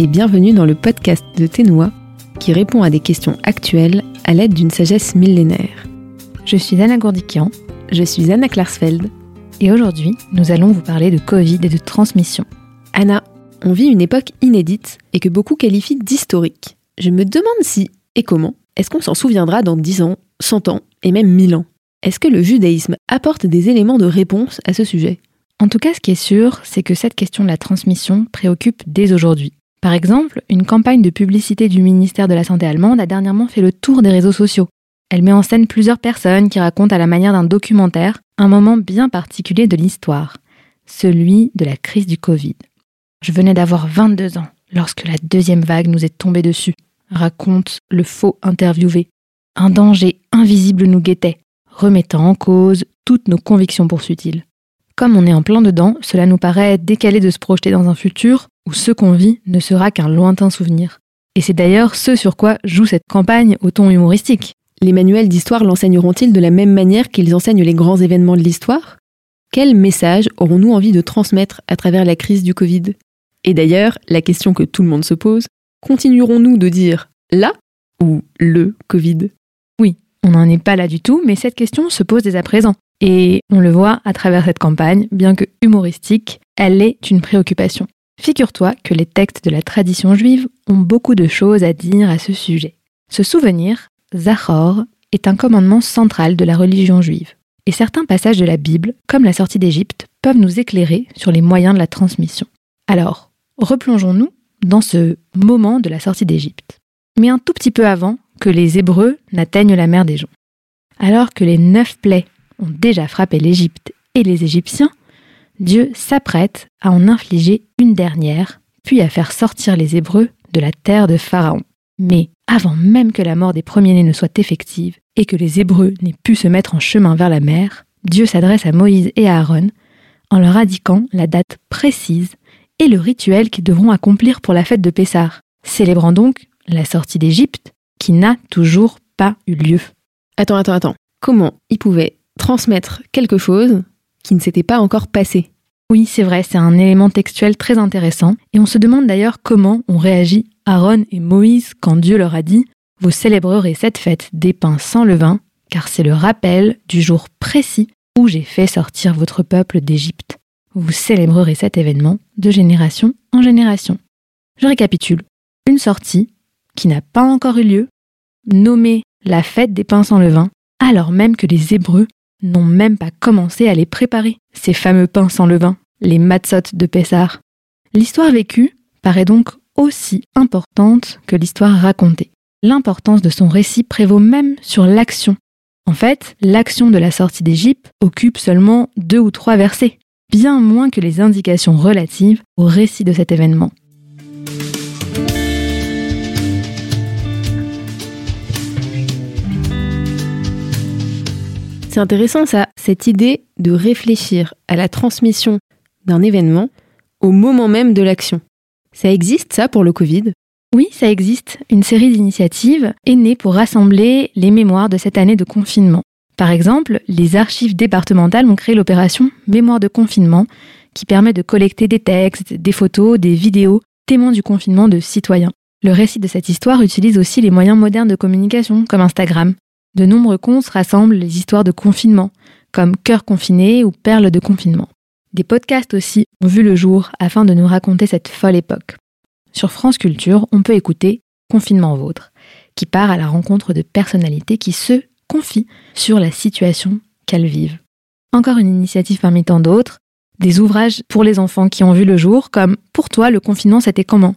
et bienvenue dans le podcast de Ténois qui répond à des questions actuelles à l'aide d'une sagesse millénaire. Je suis Anna Gourdikian. Je suis Anna Klarsfeld. Et aujourd'hui, nous allons vous parler de Covid et de transmission. Anna, on vit une époque inédite et que beaucoup qualifient d'historique. Je me demande si, et comment, est-ce qu'on s'en souviendra dans 10 ans, 100 ans et même 1000 ans? Est-ce que le judaïsme apporte des éléments de réponse à ce sujet? En tout cas, ce qui est sûr, c'est que cette question de la transmission préoccupe dès aujourd'hui. Par exemple, une campagne de publicité du ministère de la Santé allemande a dernièrement fait le tour des réseaux sociaux. Elle met en scène plusieurs personnes qui racontent à la manière d'un documentaire un moment bien particulier de l'histoire, celui de la crise du Covid. Je venais d'avoir 22 ans lorsque la deuxième vague nous est tombée dessus, raconte le faux interviewé. Un danger invisible nous guettait, remettant en cause toutes nos convictions, poursuit-il. Comme on est en plein dedans, cela nous paraît décalé de se projeter dans un futur où ce qu'on vit ne sera qu'un lointain souvenir. Et c'est d'ailleurs ce sur quoi joue cette campagne au ton humoristique. Les manuels d'histoire l'enseigneront-ils de la même manière qu'ils enseignent les grands événements de l'histoire? Quel message aurons-nous envie de transmettre à travers la crise du Covid? Et d'ailleurs, la question que tout le monde se pose, continuerons-nous de dire là ou le Covid? Oui, on n'en est pas là du tout, mais cette question se pose dès à présent. Et on le voit à travers cette campagne, bien que humoristique, elle est une préoccupation. Figure-toi que les textes de la tradition juive ont beaucoup de choses à dire à ce sujet. Ce souvenir, Zachor, est un commandement central de la religion juive. Et certains passages de la Bible, comme la sortie d'Égypte, peuvent nous éclairer sur les moyens de la transmission. Alors, replongeons-nous dans ce moment de la sortie d'Égypte. Mais un tout petit peu avant que les Hébreux n'atteignent la mer des Joncs. Alors que les neuf plaies ont déjà frappé l'Égypte et les Égyptiens, Dieu s'apprête à en infliger une dernière, puis à faire sortir les Hébreux de la terre de Pharaon. Mais avant même que la mort des premiers-nés ne soit effective et que les Hébreux n'aient pu se mettre en chemin vers la mer, Dieu s'adresse à Moïse et à Aaron en leur indiquant la date précise et le rituel qu'ils devront accomplir pour la fête de Pessah, célébrant donc la sortie d'Égypte qui n'a toujours pas eu lieu. Attends, attends, attends. Comment ils pouvaient transmettre quelque chose qui ne s'était pas encore passé? Oui, c'est vrai, c'est un élément textuel très intéressant, et on se demande d'ailleurs comment ont réagi Aaron et Moïse quand Dieu leur a dit Vous célébrerez cette fête des pains sans levain, car c'est le rappel du jour précis où j'ai fait sortir votre peuple d'Égypte. Vous célébrerez cet événement de génération en génération. Je récapitule. Une sortie qui n'a pas encore eu lieu, nommée la fête des pains sans levain, alors même que les Hébreux n'ont même pas commencé à les préparer, ces fameux pains sans levain, les matzot de Pessar. L'histoire vécue paraît donc aussi importante que l'histoire racontée. L'importance de son récit prévaut même sur l'action. En fait, l'action de la sortie d'Égypte occupe seulement deux ou trois versets, bien moins que les indications relatives au récit de cet événement. C'est intéressant ça, cette idée de réfléchir à la transmission d'un événement au moment même de l'action. Ça existe ça pour le Covid? Oui, ça existe. Une série d'initiatives est née pour rassembler les mémoires de cette année de confinement. Par exemple, les archives départementales ont créé l'opération Mémoire de confinement qui permet de collecter des textes, des photos, des vidéos témoins du confinement de citoyens. Le récit de cette histoire utilise aussi les moyens modernes de communication comme Instagram, de nombreux contes rassemblent les histoires de confinement, comme Cœur confiné ou Perles de confinement. Des podcasts aussi ont vu le jour afin de nous raconter cette folle époque. Sur France Culture, on peut écouter Confinement Vôtre, qui part à la rencontre de personnalités qui se confient sur la situation qu'elles vivent. Encore une initiative parmi tant d'autres, des ouvrages pour les enfants qui ont vu le jour, comme Pour toi, le confinement, c'était comment?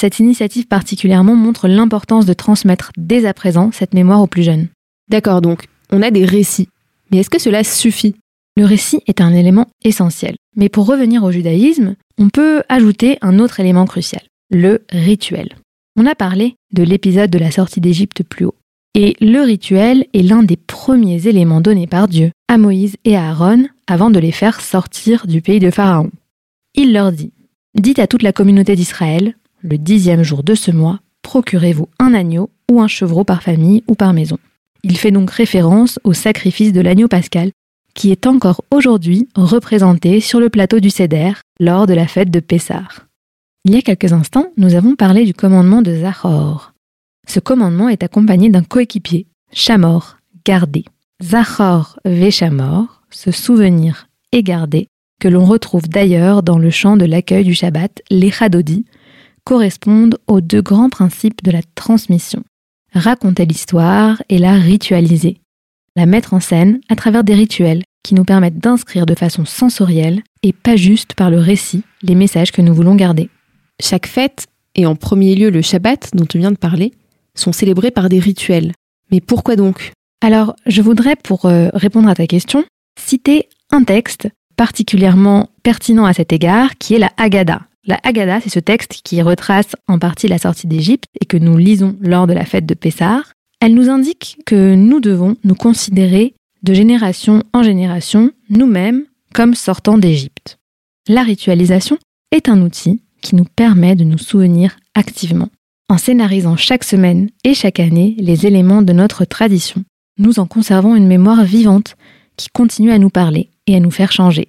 Cette initiative particulièrement montre l'importance de transmettre dès à présent cette mémoire aux plus jeunes. D'accord, donc on a des récits. Mais est-ce que cela suffit? Le récit est un élément essentiel. Mais pour revenir au judaïsme, on peut ajouter un autre élément crucial, le rituel. On a parlé de l'épisode de la sortie d'Égypte plus haut. Et le rituel est l'un des premiers éléments donnés par Dieu à Moïse et à Aaron avant de les faire sortir du pays de Pharaon. Il leur dit Dites à toute la communauté d'Israël, le dixième jour de ce mois, procurez-vous un agneau ou un chevreau par famille ou par maison. Il fait donc référence au sacrifice de l'agneau pascal, qui est encore aujourd'hui représenté sur le plateau du Céder lors de la fête de Pessar. Il y a quelques instants, nous avons parlé du commandement de Zachor. Ce commandement est accompagné d'un coéquipier, Chamor, garder. Zachor Veshamor, se souvenir et garder, que l'on retrouve d'ailleurs dans le chant de l'accueil du Shabbat, les Chadodi, correspondent aux deux grands principes de la transmission. Raconter l'histoire et la ritualiser. La mettre en scène à travers des rituels qui nous permettent d'inscrire de façon sensorielle et pas juste par le récit les messages que nous voulons garder. Chaque fête, et en premier lieu le Shabbat dont tu viens de parler, sont célébrés par des rituels. Mais pourquoi donc? Alors, je voudrais, pour euh, répondre à ta question, citer un texte particulièrement pertinent à cet égard, qui est la Haggadah. La Haggadah, c'est ce texte qui retrace en partie la sortie d'Égypte et que nous lisons lors de la fête de Pessah. Elle nous indique que nous devons nous considérer de génération en génération, nous-mêmes, comme sortant d'Égypte. La ritualisation est un outil qui nous permet de nous souvenir activement. En scénarisant chaque semaine et chaque année les éléments de notre tradition, nous en conservons une mémoire vivante qui continue à nous parler et à nous faire changer.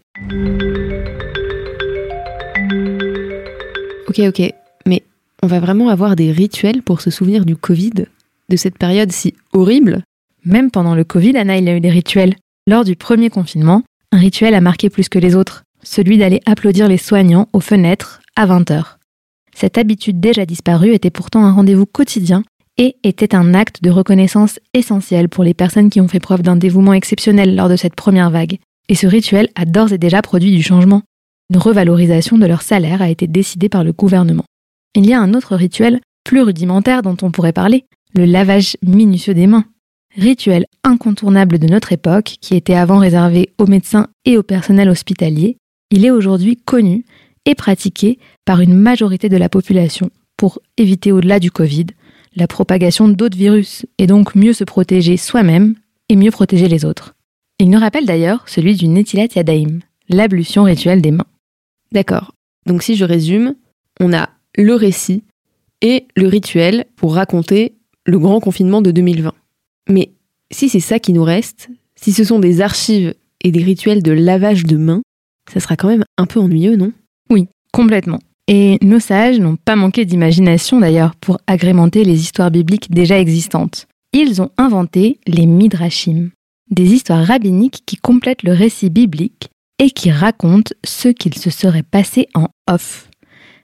Ok, ok, mais on va vraiment avoir des rituels pour se souvenir du Covid, de cette période si horrible? Même pendant le Covid, Anna, il a eu des rituels. Lors du premier confinement, un rituel a marqué plus que les autres, celui d'aller applaudir les soignants aux fenêtres à 20h. Cette habitude déjà disparue était pourtant un rendez-vous quotidien et était un acte de reconnaissance essentiel pour les personnes qui ont fait preuve d'un dévouement exceptionnel lors de cette première vague. Et ce rituel a d'ores et déjà produit du changement. Une revalorisation de leur salaire a été décidée par le gouvernement. Il y a un autre rituel, plus rudimentaire dont on pourrait parler, le lavage minutieux des mains. Rituel incontournable de notre époque qui était avant réservé aux médecins et au personnel hospitalier, il est aujourd'hui connu et pratiqué par une majorité de la population pour éviter au-delà du Covid la propagation d'autres virus et donc mieux se protéger soi-même et mieux protéger les autres. Il nous rappelle d'ailleurs celui du Netilat Yadaim, l'ablution rituelle des mains. D'accord. Donc si je résume, on a le récit et le rituel pour raconter le grand confinement de 2020. Mais si c'est ça qui nous reste, si ce sont des archives et des rituels de lavage de mains, ça sera quand même un peu ennuyeux, non? Oui, complètement. Et nos sages n'ont pas manqué d'imagination d'ailleurs pour agrémenter les histoires bibliques déjà existantes. Ils ont inventé les midrashim, des histoires rabbiniques qui complètent le récit biblique et qui racontent ce qu'il se serait passé en off.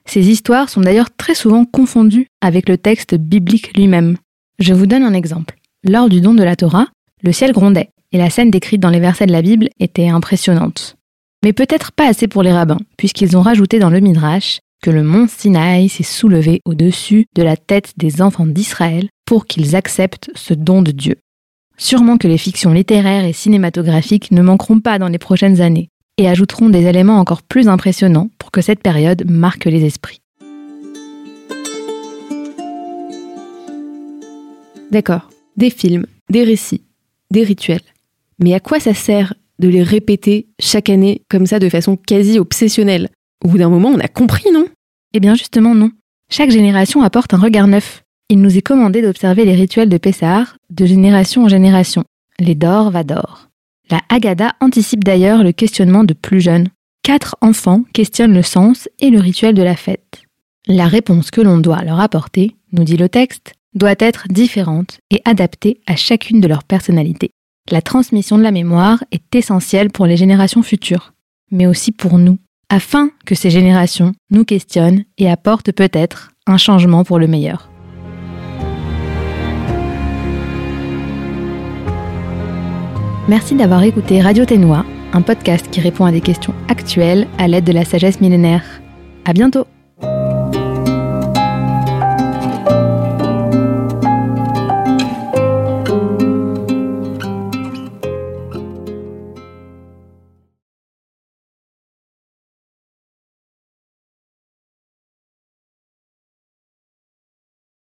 Ces histoires sont d'ailleurs très souvent confondues avec le texte biblique lui-même. Je vous donne un exemple. Lors du don de la Torah, le ciel grondait, et la scène décrite dans les versets de la Bible était impressionnante. Mais peut-être pas assez pour les rabbins, puisqu'ils ont rajouté dans le Midrash que le mont Sinaï s'est soulevé au-dessus de la tête des enfants d'Israël pour qu'ils acceptent ce don de Dieu. Sûrement que les fictions littéraires et cinématographiques ne manqueront pas dans les prochaines années et ajouteront des éléments encore plus impressionnants pour que cette période marque les esprits. D'accord, des films, des récits, des rituels. Mais à quoi ça sert de les répéter chaque année comme ça de façon quasi obsessionnelle? Au bout d'un moment, on a compris, non? Eh bien justement non. Chaque génération apporte un regard neuf. Il nous est commandé d'observer les rituels de Pessah de génération en génération. Les d'or va d'or. La Haggadah anticipe d'ailleurs le questionnement de plus jeunes. Quatre enfants questionnent le sens et le rituel de la fête. La réponse que l'on doit leur apporter, nous dit le texte, doit être différente et adaptée à chacune de leurs personnalités. La transmission de la mémoire est essentielle pour les générations futures, mais aussi pour nous, afin que ces générations nous questionnent et apportent peut-être un changement pour le meilleur. Merci d'avoir écouté Radio Ténois, un podcast qui répond à des questions actuelles à l'aide de la sagesse millénaire. À bientôt!